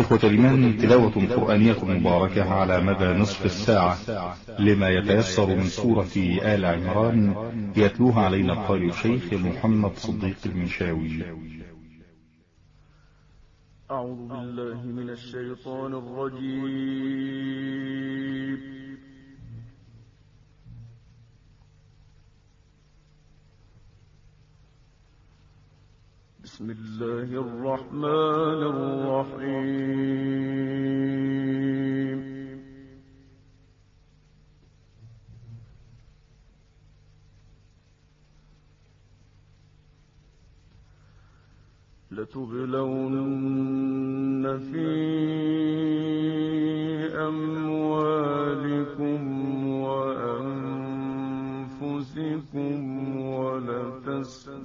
إخوة الإيمان تلاوة قرآنية مباركة على مدى نصف الساعة. لما يتيسر من سورة آل عمران يتلوها علينا القارئ الشيخ محمد صديق المنشاوي. أعوذ بالله من الشيطان الرجيم. بسم الله الرحمن الرحيم. لتبلون في أموالكم وأنفسكم ولتسمعن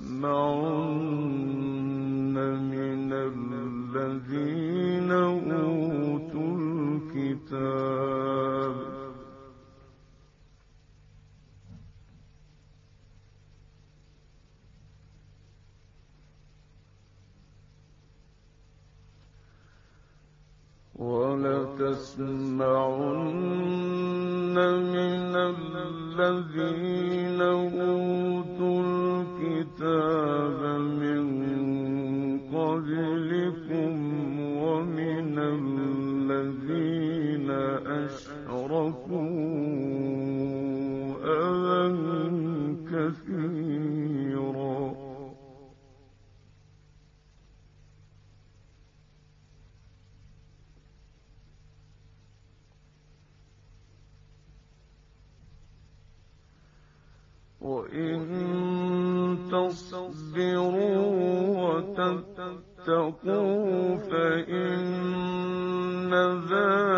وإن تصبروا وتتقوا فإن ذلك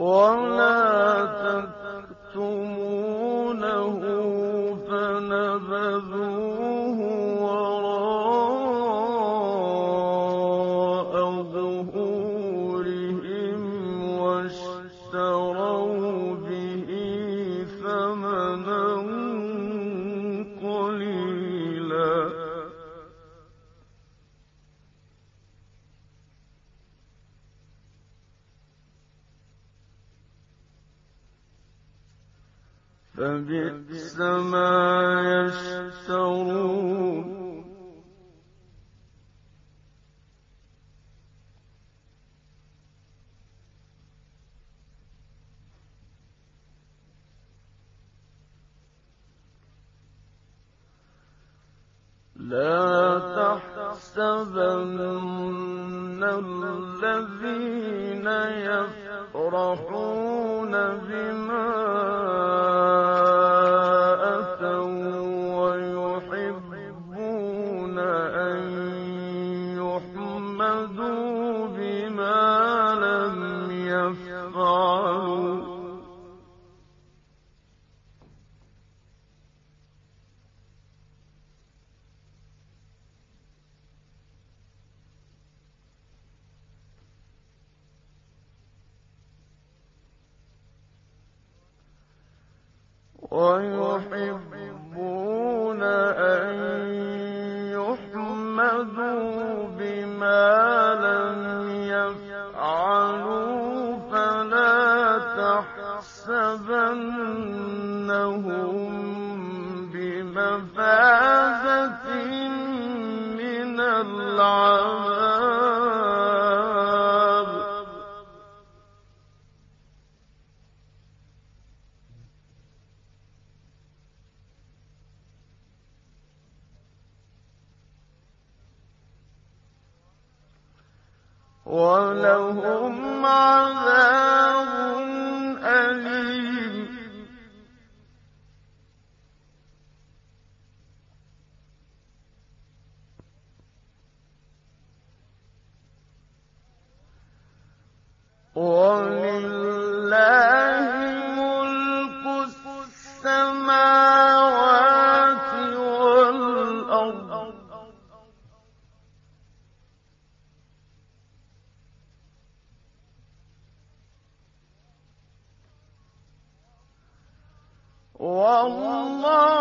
忘了 لا تحسبن الذين يفرحون والله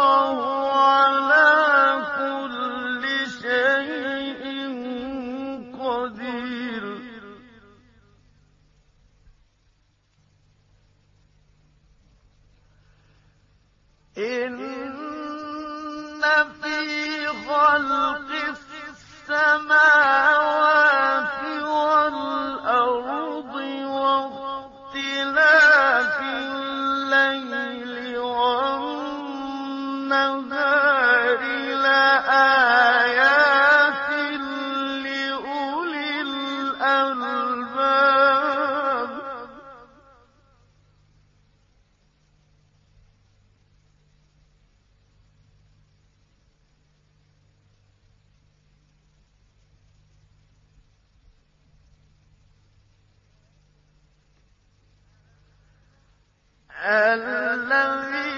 الذين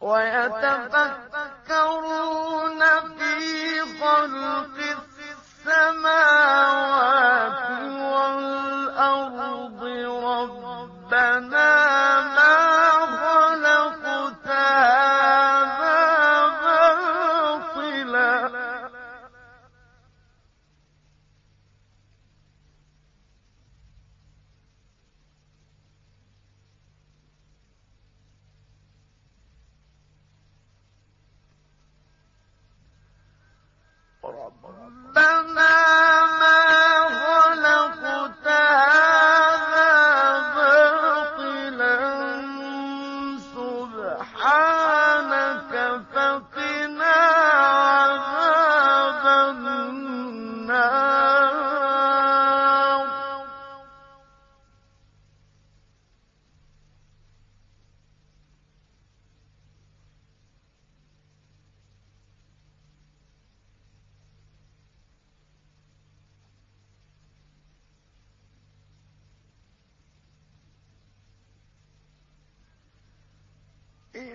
ويتفكرون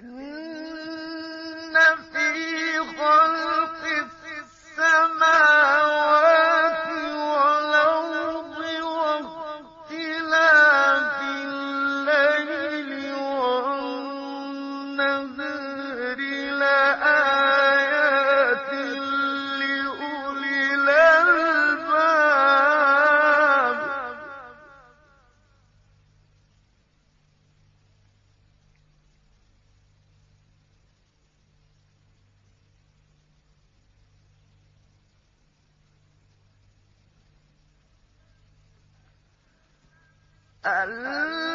Hallelujah. الذين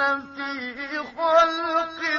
في خلق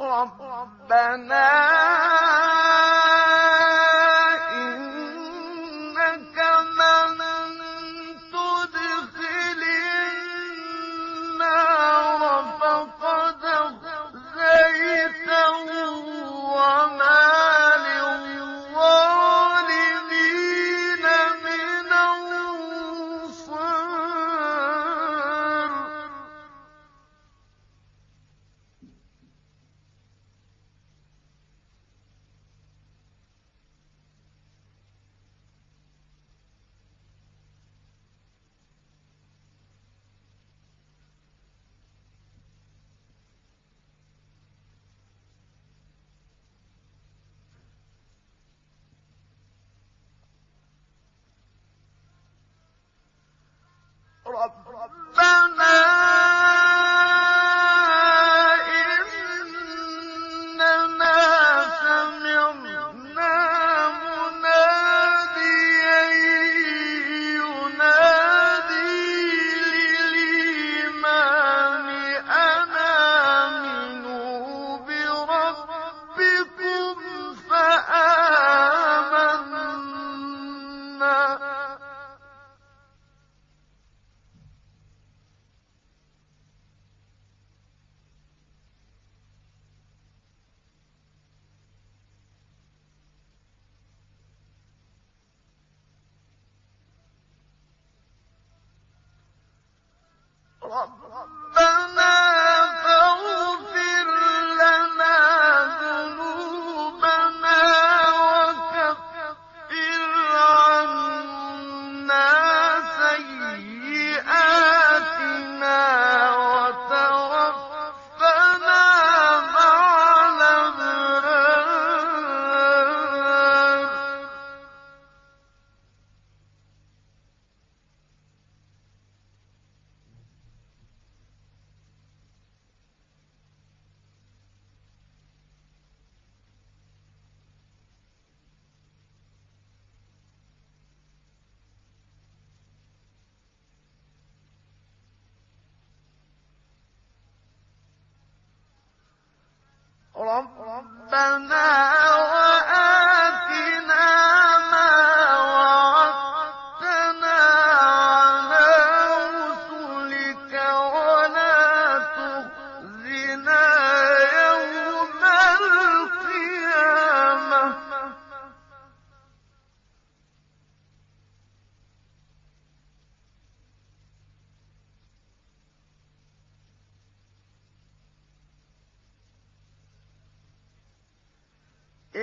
ربنا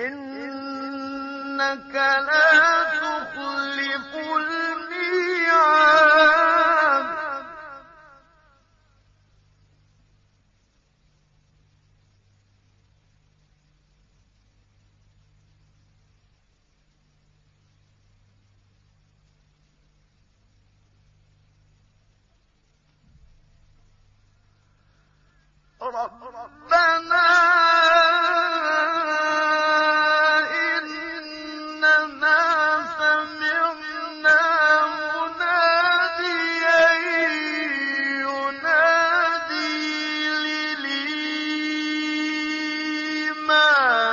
إنك لا للإيمان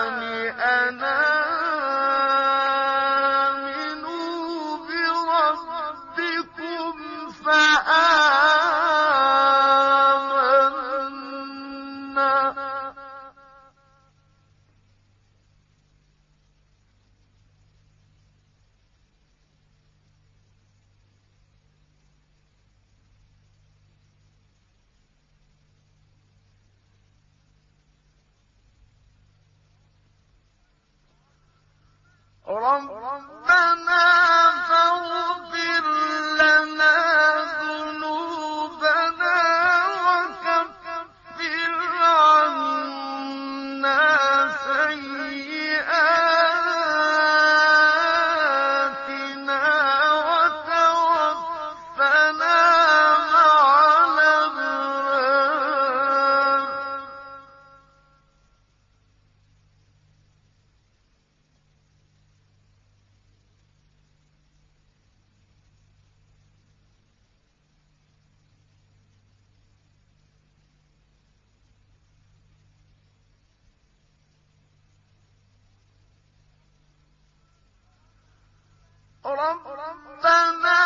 ربنا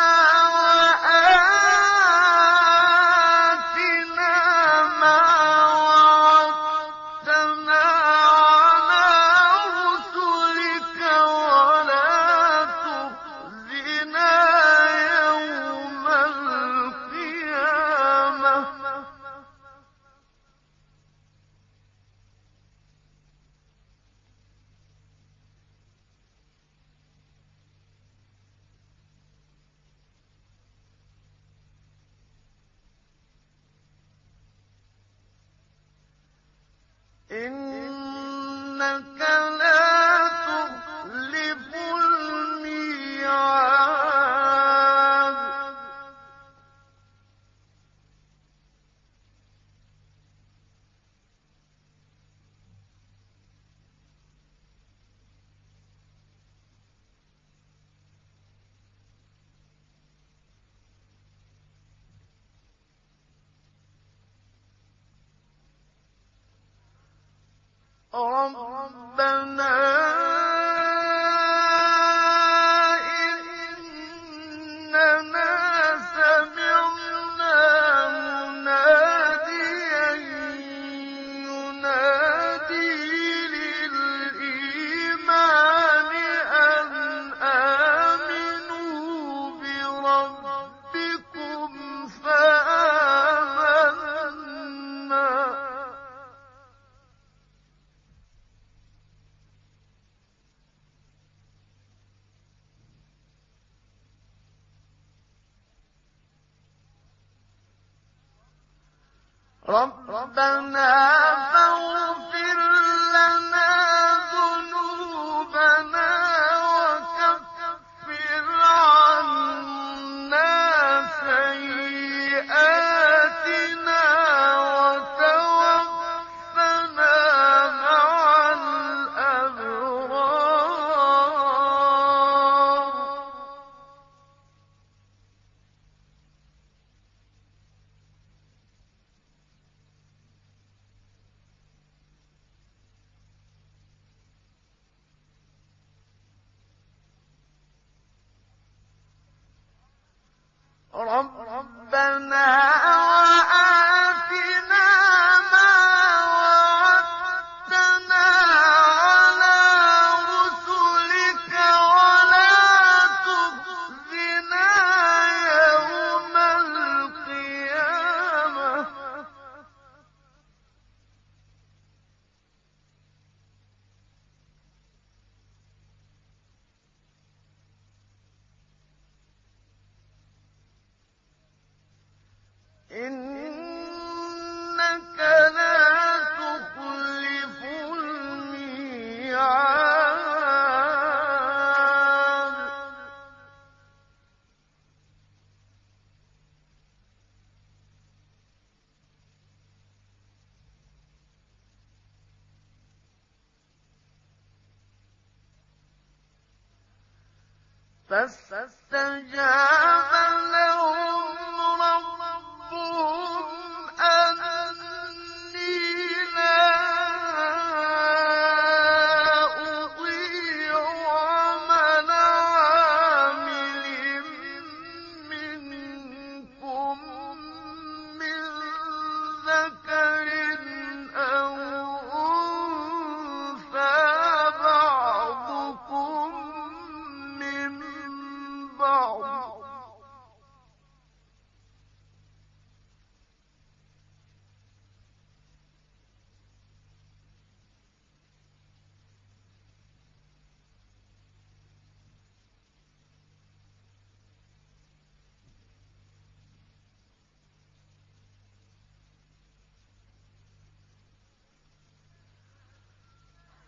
إنك ربنا ربنا فاستجاب لهم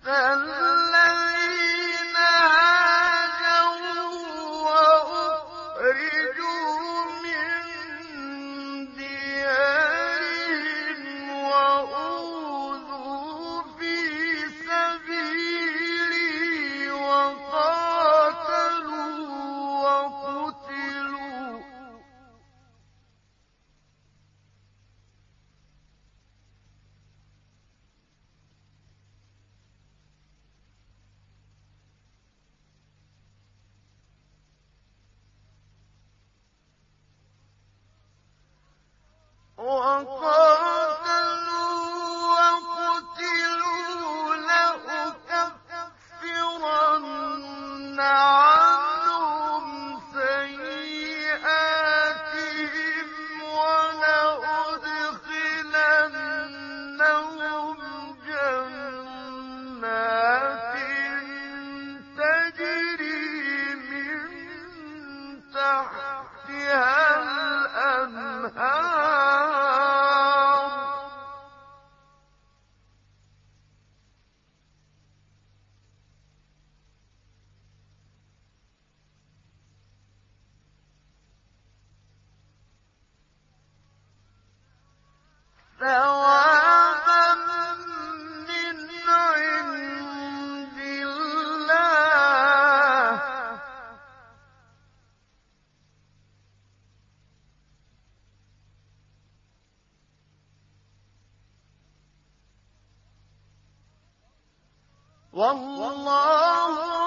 فالذين والله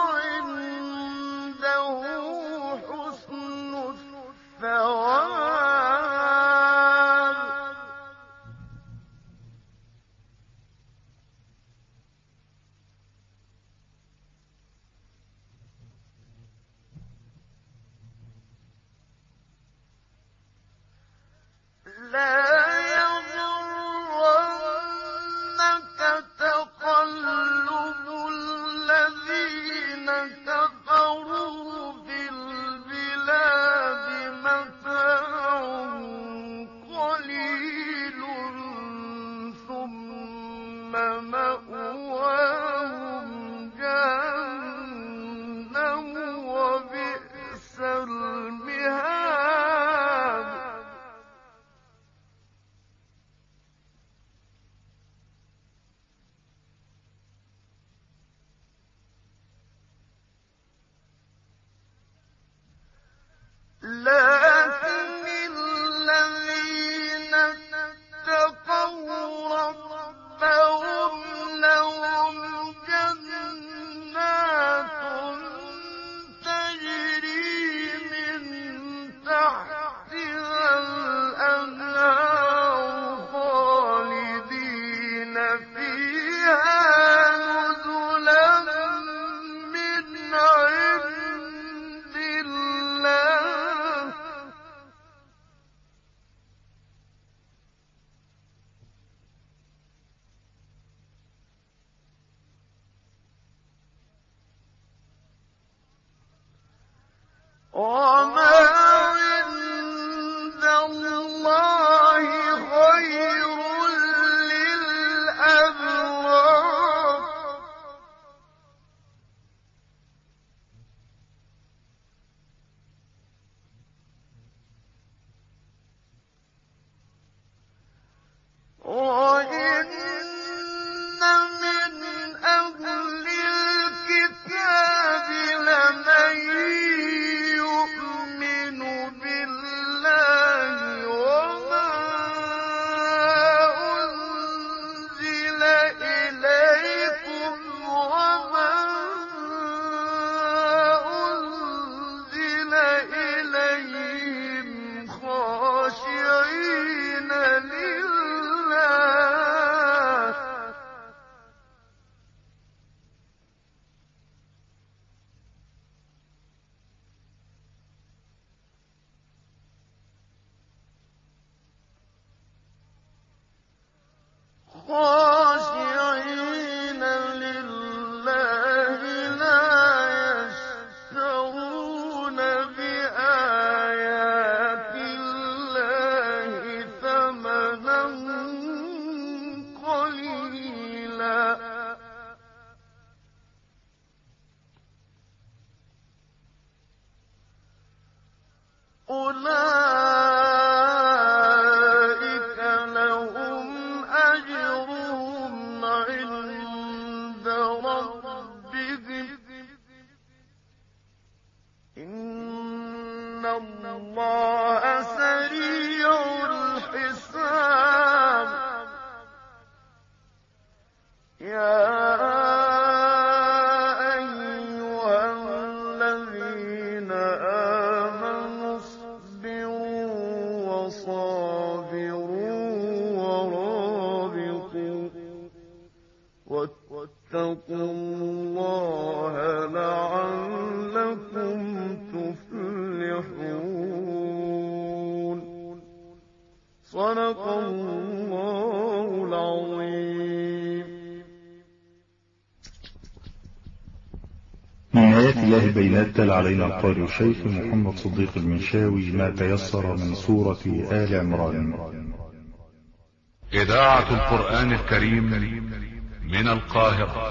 Yeah. علينا قول الشيخ محمد صديق المنشاوي ما تيسر من سورة آل عمران. إذاعة القرآن الكريم من القاهرة.